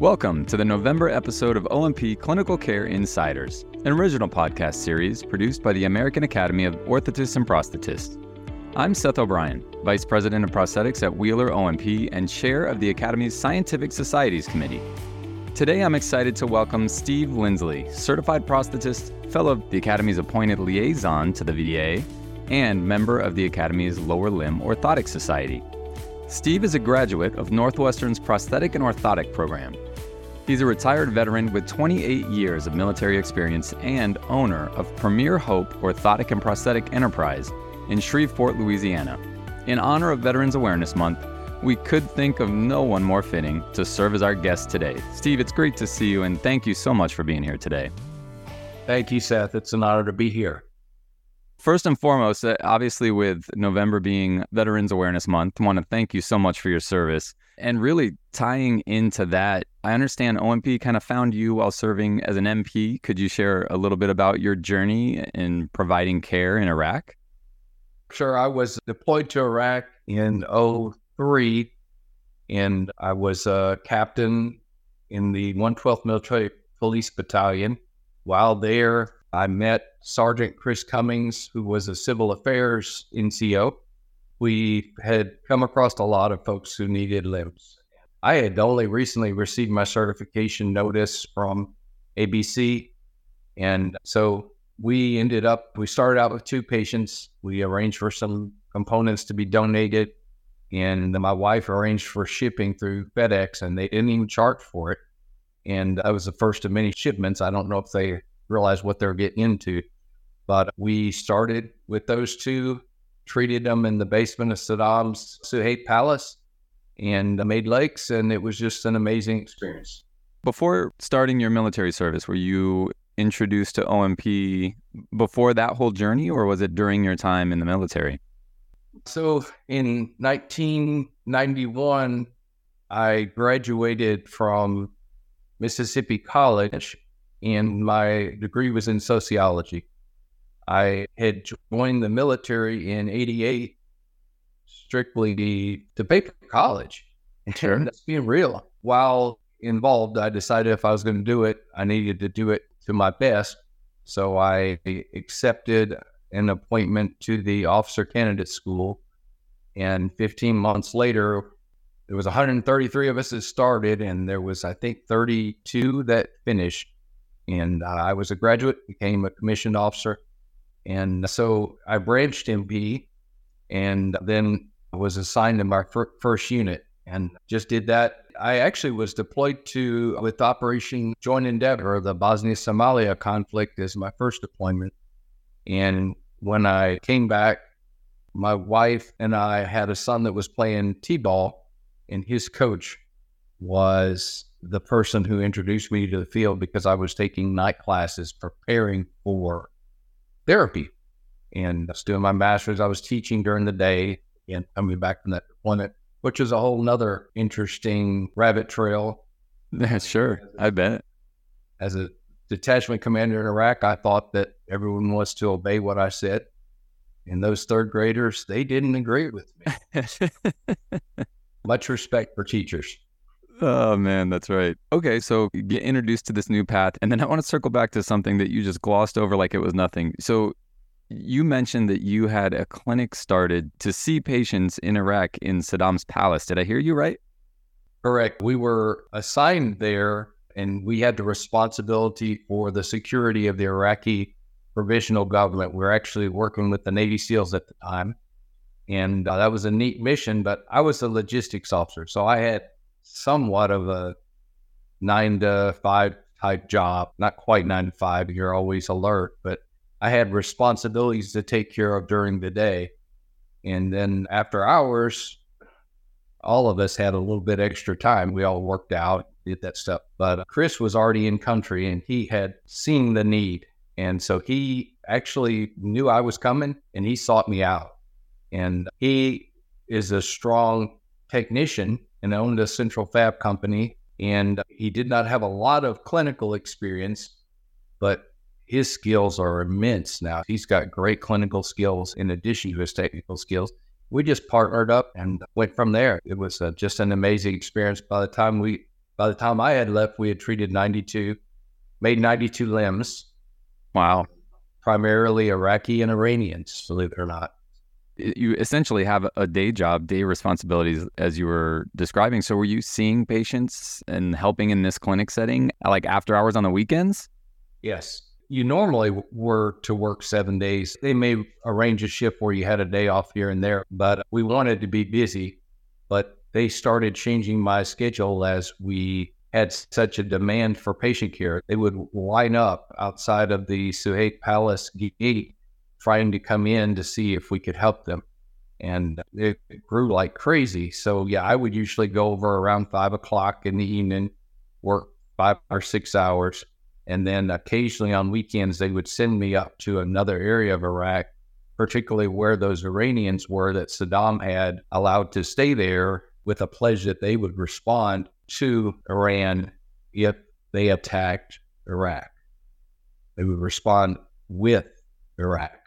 Welcome to the November episode of O&P Clinical Care Insiders, an original podcast series produced by the American Academy of Orthotists and Prosthetists. I'm Seth O'Brien, Vice President of Prosthetics at Wheeler O&P and Chair of the Academy's Scientific Societies Committee. Today I'm excited to welcome Steve Lindsley, Certified Prosthetist, Fellow of the Academy's appointed liaison to the VA, and member of the Academy's Lower Limb Orthotic Society. Steve is a graduate of Northwestern's Prosthetic and Orthotic program He's a retired veteran with 28 years of military experience and owner of Premier Hope Orthotic and Prosthetic Enterprise in Shreveport, Louisiana. In honor of Veterans Awareness Month, we could think of no one more fitting to serve as our guest today. Steve, it's great to see you and thank you so much for being here today. Thank you, Seth. It's an honor to be here. First and foremost, uh, obviously, with November being Veterans Awareness Month, I want to thank you so much for your service. And really tying into that, I understand O&P kind of found you while serving as an MP. Could you share a little bit about your journey in providing care in Iraq? Sure. I was deployed to Iraq in 03, and I was a captain in the 112th Military Police Battalion. While there, I met Sergeant Chris Cummings, who was a civil affairs NCO we had come across a lot of folks who needed limbs. I had only recently received my certification notice from ABC. And so we ended up, we started out with two patients. We arranged for some components to be donated. And my wife arranged for shipping through FedEx, and they didn't even charge for it. And that was the first of many shipments. I don't know if they realized what they're getting into, but we started with those two treated them in the basement of Saddam's Suhaib Palace and I made lakes, and it was just an amazing experience. Before starting your military service, were you introduced to O&P before that whole journey, or was it during your time in the military? So in 1991, I graduated from Mississippi College, and my degree was in sociology. I had joined the military in 88 strictly to pay for college. Sure. That's being real. While involved, I decided if I was going to do it, I needed to do it to my best. So I accepted an appointment to the officer candidate school. And 15 months later, there was 133 of us that started, and there was, I think, 32 that finished. And uh, I was a graduate, became a commissioned officer, and so I branched MP and then was assigned to my fir- first unit and just did that. I actually was deployed to with Operation Joint Endeavor, the Bosnia Somalia conflict, as my first deployment. And when I came back, my wife and I had a son that was playing t ball, and his coach was the person who introduced me to the field because I was taking night classes preparing for therapy. And I was doing my master's. I was teaching during the day and coming back from that deployment, which is a whole nother interesting rabbit trail. Yeah, sure. I bet. As a detachment commander in Iraq, I thought that everyone was to obey what I said. And those third graders, they didn't agree with me. Much respect for teachers. Oh man, that's right. Okay, so get introduced to this new path, and then I want to circle back to something that you just glossed over like it was nothing. So you mentioned that you had a clinic started to see patients in Iraq in Saddam's palace. Did I hear you right? Correct. We were assigned there, and we had the responsibility for the security of the Iraqi provisional government. We were actually working with the Navy SEALs at the time, and uh, that was a neat mission. But I was a logistics officer, so I had somewhat of a nine to five type job. Not quite nine to five. You're always alert, but I had responsibilities to take care of during the day. And then after hours, all of us had a little bit extra time. We all worked out, did that stuff. But Chris was already in country and he had seen the need. And so he actually knew I was coming and he sought me out. And he is a strong technician and owned a central fab company. And he did not have a lot of clinical experience, but his skills are immense now. He's got great clinical skills in addition to his technical skills. We just partnered up and went from there. It was uh, just an amazing experience. By the time we By the time I had left, we had treated 92, made 92 limbs. Wow. Primarily Iraqi and Iranians, believe it or not. You essentially have a day job, day responsibilities, as you were describing. So, were you seeing patients and helping in this clinic setting, like after hours on the weekends? Yes. You normally were to work seven days. They may arrange a shift where you had a day off here and there, but we wanted to be busy. But they started changing my schedule as we had such a demand for patient care. They would line up outside of the Suhaik Palace gate trying to come in to see if we could help them. And it grew like crazy. So, yeah, I would usually go over around five o'clock in the evening, work five or six hours. And then occasionally on weekends, they would send me up to another area of Iraq, particularly where those Iranians were that Saddam had allowed to stay there with a pledge that they would respond to Iran if they attacked Iraq. They would respond with Iraq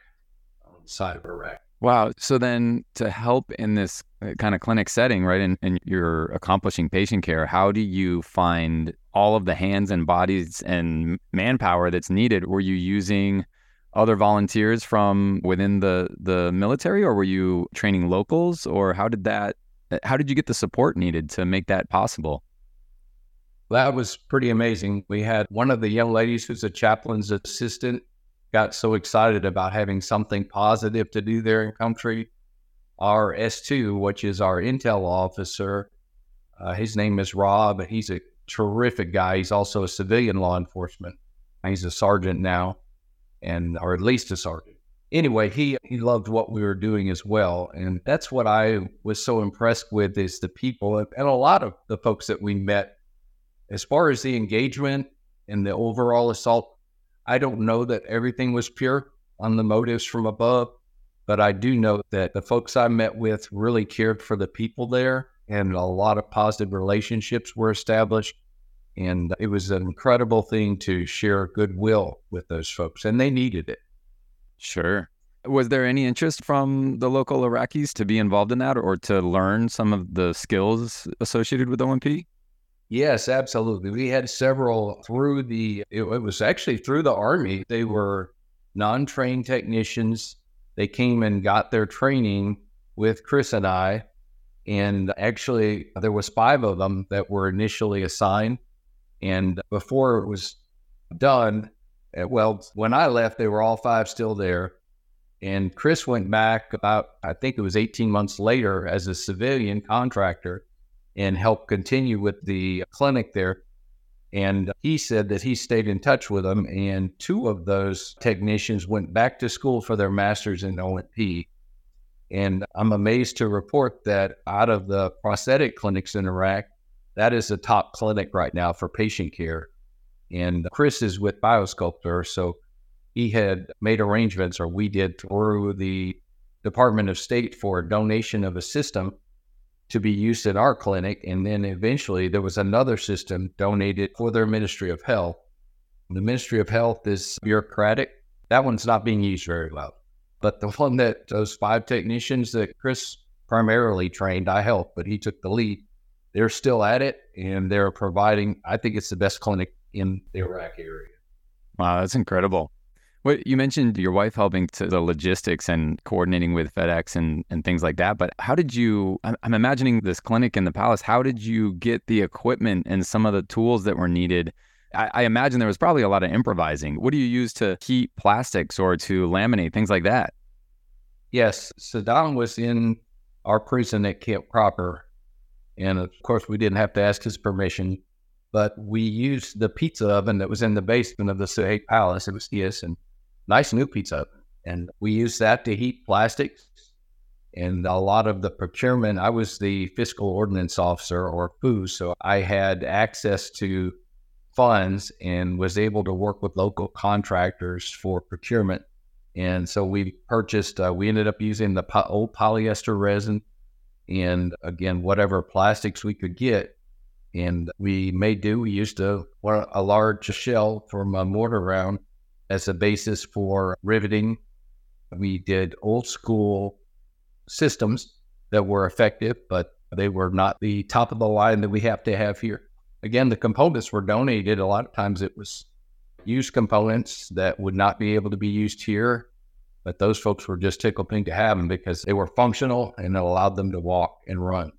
on the side of Iraq. Wow. So then to help in this uh, kind of clinic setting, right, and, and you're accomplishing patient care, how do you find all of the hands and bodies and manpower that's needed? Were you using other volunteers from within the, the military or were you training locals or how did that how did you get the support needed to make that possible? That was pretty amazing. We had one of the young ladies who's a chaplain's assistant got so excited about having something positive to do there in country. Our S2, which is our intel officer, uh, his name is Rob. And he's a terrific guy. He's also a civilian law enforcement. He's a sergeant now, and or at least a sergeant anyway, he he loved what we were doing as well, and that's what I was so impressed with is the people and a lot of the folks that we met. As far as the engagement and the overall assault, I don't know that everything was pure on the motives from above, but I do know that the folks I met with really cared for the people there, and a lot of positive relationships were established. And it was an incredible thing to share goodwill with those folks, and they needed it. Sure. Was there any interest from the local Iraqis to be involved in that or to learn some of the skills associated with O&P? Yes, absolutely. We had several through the, it, it was actually through the Army. They were non trained technicians. They came and got their training with Chris and I. And actually, there was five of them that were initially assigned. And before it was done, uh, well, when I left, they were all five still there. And Chris went back about, I think it was 18 months later as a civilian contractor and help continue with the clinic there. And he said that he stayed in touch with them. And two of those technicians went back to school for their master's in O&P. And I'm amazed to report that out of the prosthetic clinics in Iraq, that is the top clinic right now for patient care. And Chris is with Biosculptor. So he had made arrangements, or we did through the Department of State for a donation of a system to be used at our clinic. And then eventually there was another system donated for their Ministry of Health. The Ministry of Health is bureaucratic. That one's not being used very well. But the one that those five technicians that Chris primarily trained, I helped, but he took the lead. They're still at it and they're providing, I think it's the best clinic in the Iraq area. Wow, that's incredible. What you mentioned your wife helping to the logistics and coordinating with FedEx and, and things like that. But how did you, I'm, I'm imagining this clinic in the palace, how did you get the equipment and some of the tools that were needed? I, I imagine there was probably a lot of improvising. What do you use to heat plastics or to laminate, things like that? Yes, Saddam was in our prison at Camp Cropper. And of course, we didn't have to ask his permission but we used the pizza oven that was in the basement of the Suhaik Palace. It was yes, and nice new pizza. And we used that to heat plastics. And a lot of the procurement, I was the fiscal ordinance officer or FOO, so I had access to funds and was able to work with local contractors for procurement. And so we purchased, uh, we ended up using the po- old polyester resin and again, whatever plastics we could get and we made do. We used a, a large shell from a mortar round as a basis for riveting. We did old school systems that were effective, but they were not the top of the line that we have to have here. again, the components were donated. A lot of times it was used components that would not be able to be used here. But those folks were just tickled pink to have them because they were functional and it allowed them to walk and run.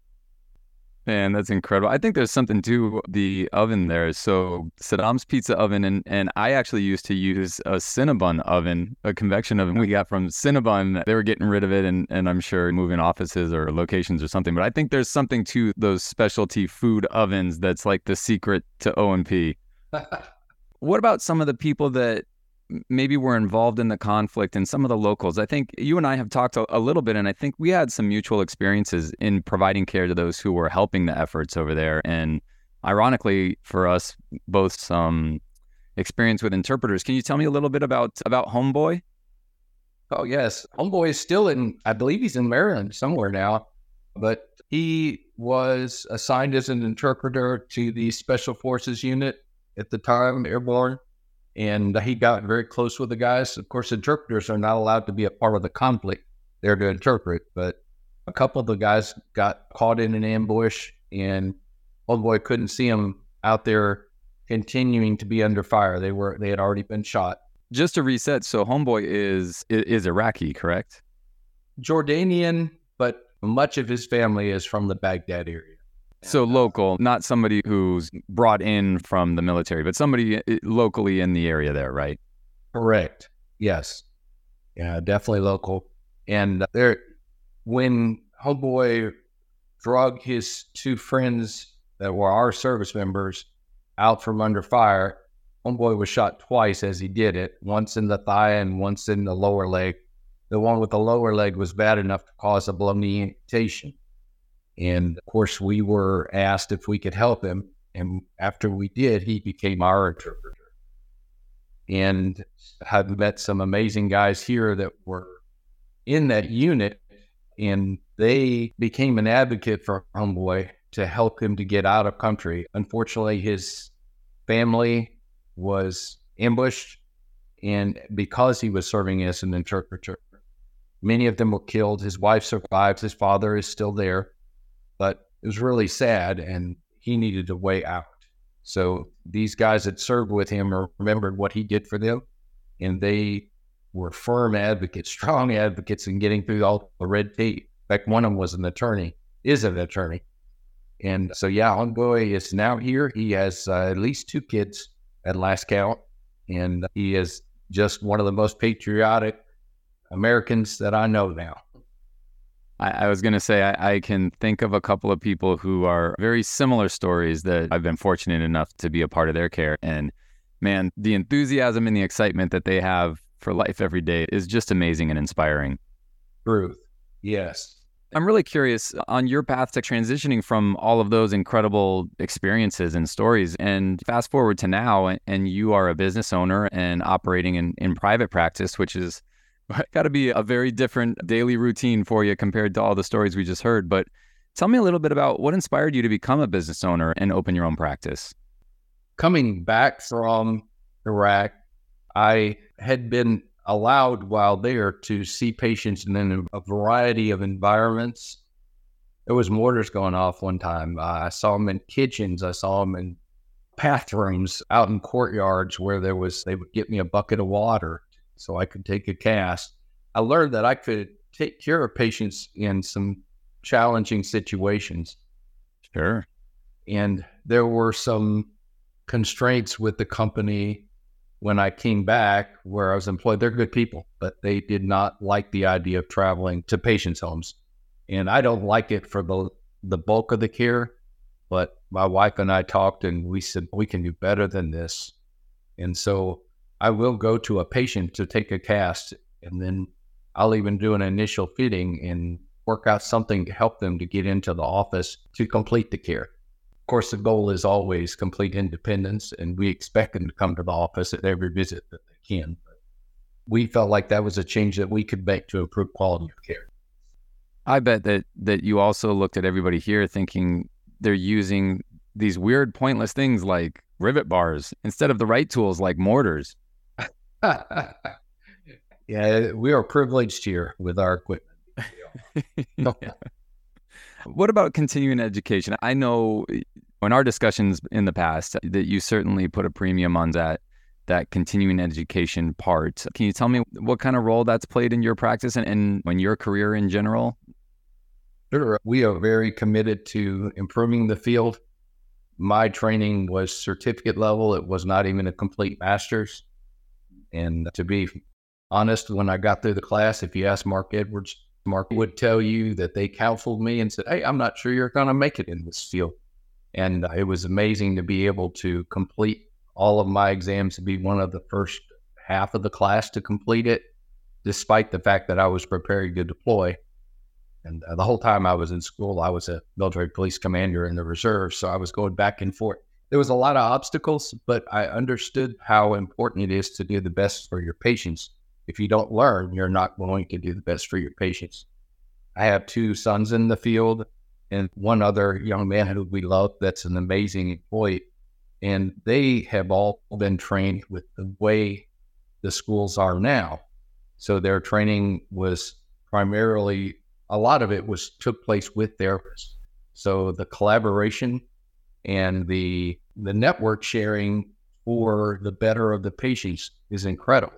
Man, that's incredible. I think there's something to the oven there. So Saddam's pizza oven, and, and I actually used to use a Cinnabon oven, a convection oven we got from Cinnabon. They were getting rid of it, and, and I'm sure moving offices or locations or something. But I think there's something to those specialty food ovens that's like the secret to O&P. what about some of the people that maybe were involved in the conflict and some of the locals. I think you and I have talked a, a, little bit, and I think we had some mutual experiences in providing care to those who were helping the efforts over there. And ironically, for us, both some experience with interpreters. Can you tell me a little bit about about Homeboy? Oh yes, Homeboy is still in. I believe he's in Maryland somewhere now, but he was assigned as an interpreter to the Special Forces unit at the time, airborne and he got very close with the guys. Of course, interpreters are not allowed to be a part of the conflict; they're to interpret. But a couple of the guys got caught in an ambush, and old boy couldn't see them out there continuing to be under fire. They were they had already been shot. Just to reset, so homeboy is is Iraqi, correct? Jordanian, but much of his family is from the Baghdad area. So local, not somebody who's brought in from the military, but somebody eh, locally in the area there, right? Correct. Yes. Yeah, definitely local. And there, when Homeboy drug his two friends that were our service members out from under fire, Homeboy was shot twice as he did it, once in the thigh and once in the lower leg. The one with the lower leg was bad enough to cause a blood amputation. And of course, we were asked if we could help him. And after we did, he became our interpreter. And I've met some amazing guys here that were in that unit, and they became an advocate for Homeboy to help him to get out of country. Unfortunately, his family was ambushed, and because he was serving as an interpreter, many of them were killed. His wife survived, his father is still there it was really sad and he needed a way out. So these guys that served with him remembered what he did for them and they were firm advocates, strong advocates in getting through all the red tape. In fact, one of them was an attorney, is an attorney. And so, yeah, Homeboy is now here. He has uh, at least two kids at last count. And he is just one of the most patriotic Americans that I know now. I, I was going to say, I, I, can think of a couple of people who are very similar stories that I've been fortunate enough to be a part of their care. And man, the enthusiasm and the excitement that they have for life every day is just amazing and inspiring. Truth. Yes. I'm really curious on your path to transitioning from all of those incredible experiences and stories and fast forward to now and you are a business owner and operating in, in private practice, which is got to be a very different daily routine for you compared to all the stories we just heard. But tell me a little bit about what inspired you to become a business owner and open your own practice. Coming back from Iraq, I had been allowed while there to see patients in a variety of environments. There was mortars going off one time. Uh, I saw them in kitchens. I saw them in bathrooms, out in courtyards where there was. They would get me a bucket of water so I could take a cast. I learned that I could take care of patients in some challenging situations. Sure. And there were some constraints with the company when I came back where I was employed. They're good people, but they did not like the idea of traveling to patients' homes. And I don't like it for the the bulk of the care, but my wife and I talked and we said we can do better than this. And so I will go to a patient to take a cast, and then I'll even do an initial fitting and work out something to help them to get into the office to complete the care. Of course, the goal is always complete independence, and we expect them to come to the office at every visit that they can. We felt like that was a change that we could make to improve quality of care. I bet that that you also looked at everybody here thinking they're using these weird, pointless things like rivet bars instead of the right tools like mortars. Yeah, we are privileged here with our equipment. yeah. What about continuing education? I know in our discussions in the past that you certainly put a premium on that that continuing education part. Can you tell me what kind of role that's played in your practice and, and in your career in general? Sure. We are very committed to improving the field. My training was certificate level. It was not even a complete master's. And to be honest, when I got through the class, if you ask Mark Edwards, Mark would tell you that they counseled me and said, Hey, I'm not sure you're going to make it in this field. And it was amazing to be able to complete all of my exams to be one of the first half of the class to complete it, despite the fact that I was preparing to deploy. And uh, the whole time I was in school, I was a military police commander in the reserve. So I was going back and forth. There was a lot of obstacles, but I understood how important it is to do the best for your patients. If you don't learn, you're not going to do the best for your patients. I have two sons in the field and one other young man who we love that's an amazing employee. And they have all been trained with the way the schools are now. So their training was primarily a lot of it was took place with therapists. So the collaboration and the the network sharing for the better of the patients is incredible.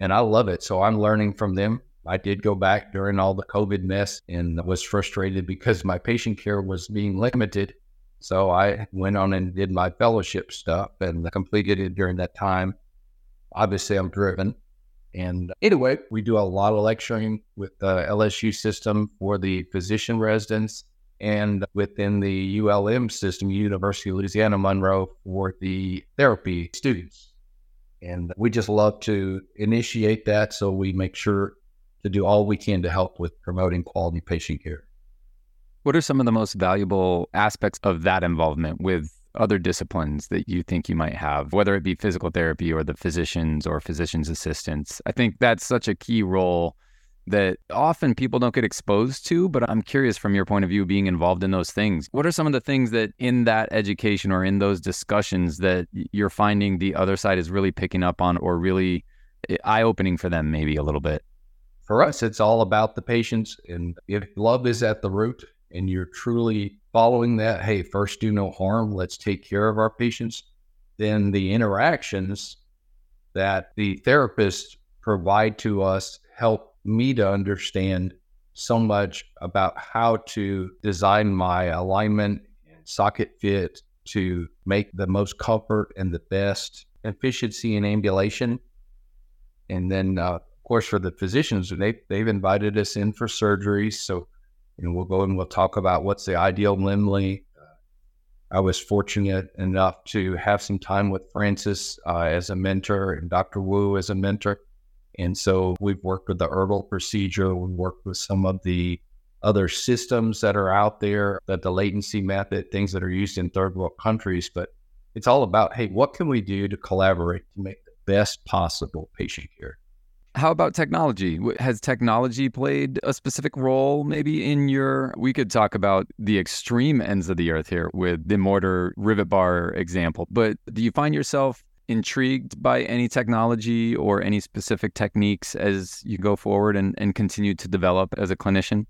And I love it. So I'm learning from them. I did go back during all the COVID mess and was frustrated because my patient care was being limited. So I went on and did my fellowship stuff and completed it during that time. Obviously, I'm driven. And anyway, we do a lot of lecturing with the LSU system for the physician residents and within the ULM system, University of Louisiana Monroe, for the therapy students. And we just love to initiate that so we make sure to do all we can to help with promoting quality patient care. What are some of the most valuable aspects of that involvement with other disciplines that you think you might have, whether it be physical therapy or the physicians or physician's assistants. I think that's such a key role that often people don't get exposed to, but I'm curious from your point of view, being involved in those things. What are some of the things that in that education or in those discussions that you're finding the other side is really picking up on or really eh, eye opening for them, maybe a little bit? For us, it's all about the patients. And if love is at the root and you're truly following that, hey, first do no harm, let's take care of our patients, then the interactions that the therapists provide to us help me to understand so much about how to design my alignment socket fit to make the most comfort and the best efficiency in ambulation. And then, uh, of course, for the physicians, they, they've invited us in for surgeries. So and we'll go and we'll talk about what's the ideal limb length. I was fortunate enough to have some time with Francis uh, as a mentor and Dr. Wu as a mentor. And so we've worked with the Ertl procedure. We've worked with some of the other systems that are out there, that the latency method, things that are used in third world countries. But it's all about, hey, what can we do to collaborate to make the best possible patient care? How about technology? Has technology played a specific role maybe in your? We could talk about the extreme ends of the earth here with the mortar rivet bar example, but do you find yourself intrigued by any technology or any specific techniques as you go forward and, and continue to develop as a clinician?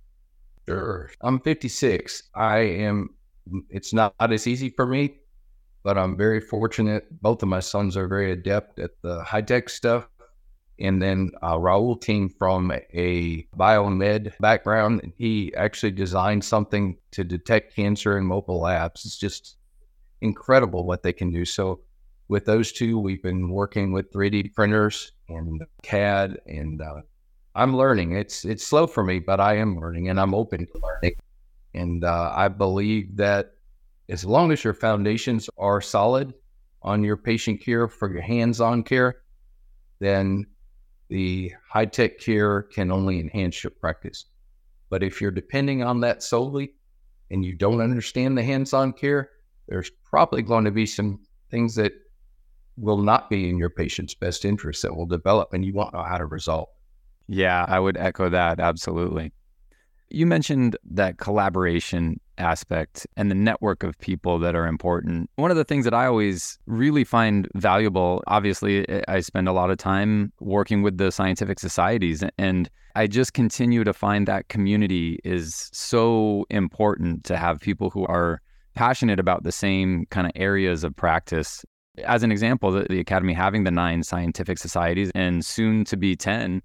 Sure. I'm 56. I am, it's not, as easy for me, but I'm very fortunate. Both of my sons are very adept at the high tech stuff. And then uh, Raul came from a biomed background. He actually designed something to detect cancer in mobile labs. It's just incredible what they can do. So, with those two, we've been working with 3D printers and CAD, and uh, I'm learning. It's it's slow for me, but I am learning, and I'm open to learning. And uh, I believe that as long as your foundations are solid on your patient care for your hands-on care, then the high tech care can only enhance your practice. But if you're depending on that solely and you don't understand the hands on care, there's probably going to be some things that will not be in your patient's best interest that will develop and you won't know how to resolve. Yeah, I would echo that. Absolutely. You mentioned that collaboration aspect and the network of people that are important. One of the things that I always really find valuable, obviously, eh, I spend a lot of time working with the scientific societies, and I just continue to find that community is so important to have people who are passionate about the same kind of areas of practice. As an example, the, the Academy having the nine scientific societies and soon to be 10,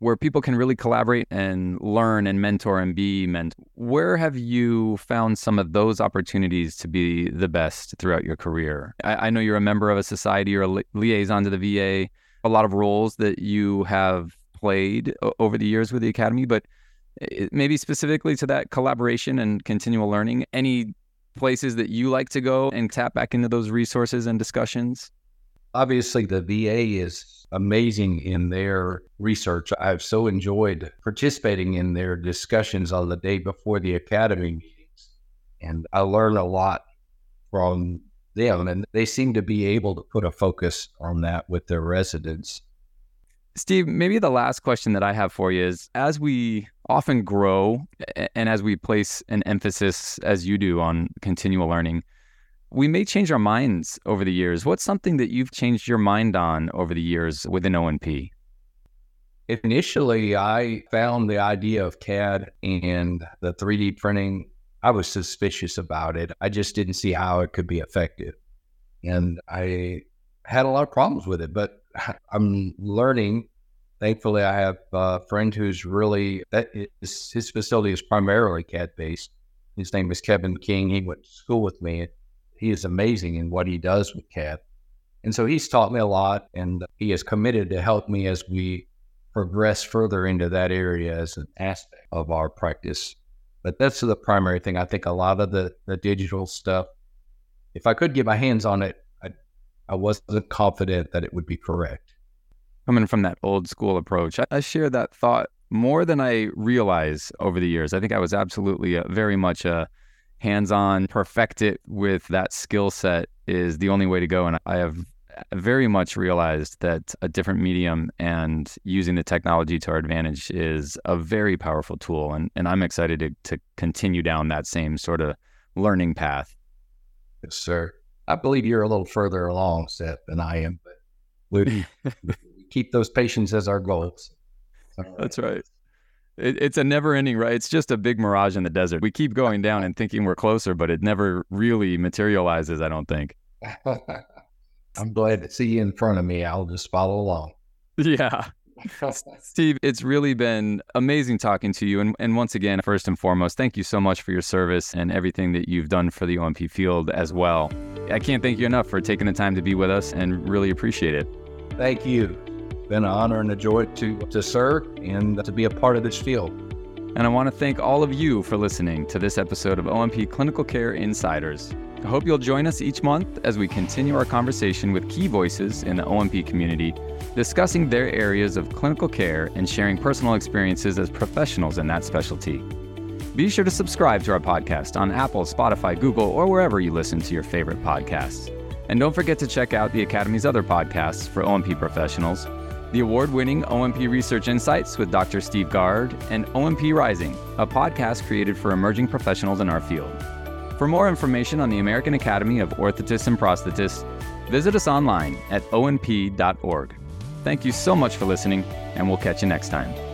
where people can really collaborate and learn and mentor and be meant. Where have you found some of those opportunities to be the best throughout your career? I, I know you're a member of a society or a li- liaison to the VA, a lot of roles that you have played o- over the years with the Academy, but eh, maybe specifically to that collaboration and continual learning, any places that you like to go and tap back into those resources and discussions? Obviously, the VA is amazing in their research. I've so enjoyed participating in their discussions on the day before the Academy meetings. And I learn a lot from them. And they seem to be able to put a focus on that with their residents. Steve, maybe the last question that I have for you is as we often grow and as we place an emphasis, as you do, on continual learning, we may change our minds over the years. What's something that you've changed your mind on over the years within O&P? Initially, I found the idea of CAD and the 3D printing, I was suspicious about it. I just didn't see how it could be effective. And I had a lot of problems with it, but I'm learning. Thankfully, I have a friend who's really, that is, his facility is primarily CAD based. His name is Kevin King. He went to school with me he is amazing in what he does with CAD. And so he's taught me a lot and he is committed to help me as we progress further into that area as an aspect of our practice. But that's the primary thing. I think a lot of the, the digital stuff, if I could get my hands on it, I, wasn't confident that it would be correct. Coming from that old school approach, I, I share that thought more than I realize over the years. I think I was absolutely a, very much a hands on, perfect it with that skill set is the only way to go. And I have very much realized that a different medium and using the technology to our advantage is a very powerful tool. And, and I'm excited to, to continue down that same sort of learning path. Yes, sir. I believe you're a little further along, Seth, than I am, but we, keep those patients as our goals. That's right it, it's a never ending, right? It's just a big mirage in the desert. We keep going down and thinking we're closer, but it never really materializes, I don't think. I'm glad to see you in front of me. I'll just follow along. Yeah. Steve, it's really been amazing talking to you. And, and once again, first and foremost, thank you so much for your service and everything that you've done for the O&P field as well. I can't thank you enough for taking the time to be with us and really appreciate it. Thank you been an honor and a joy to, to serve and to be a part of this field. And I want to thank all of you for listening to this episode of O&P Clinical Care Insiders. I hope you'll join us each month as we continue our conversation with key voices in the O&P community, discussing their areas of clinical care and sharing personal experiences as professionals in that specialty. Be sure to subscribe to our podcast on Apple, Spotify, Google, or wherever you listen to your favorite podcasts. And don't forget to check out the Academy's other podcasts for O&P professionals the award winning O&P Research Insights with Dr. Steve Gard, and O&P Rising, a podcast created for emerging professionals in our field. For more information on the American Academy of Orthotists and Prosthetists, visit us online at onp.org. Thank you so much for listening, and we'll catch you next time.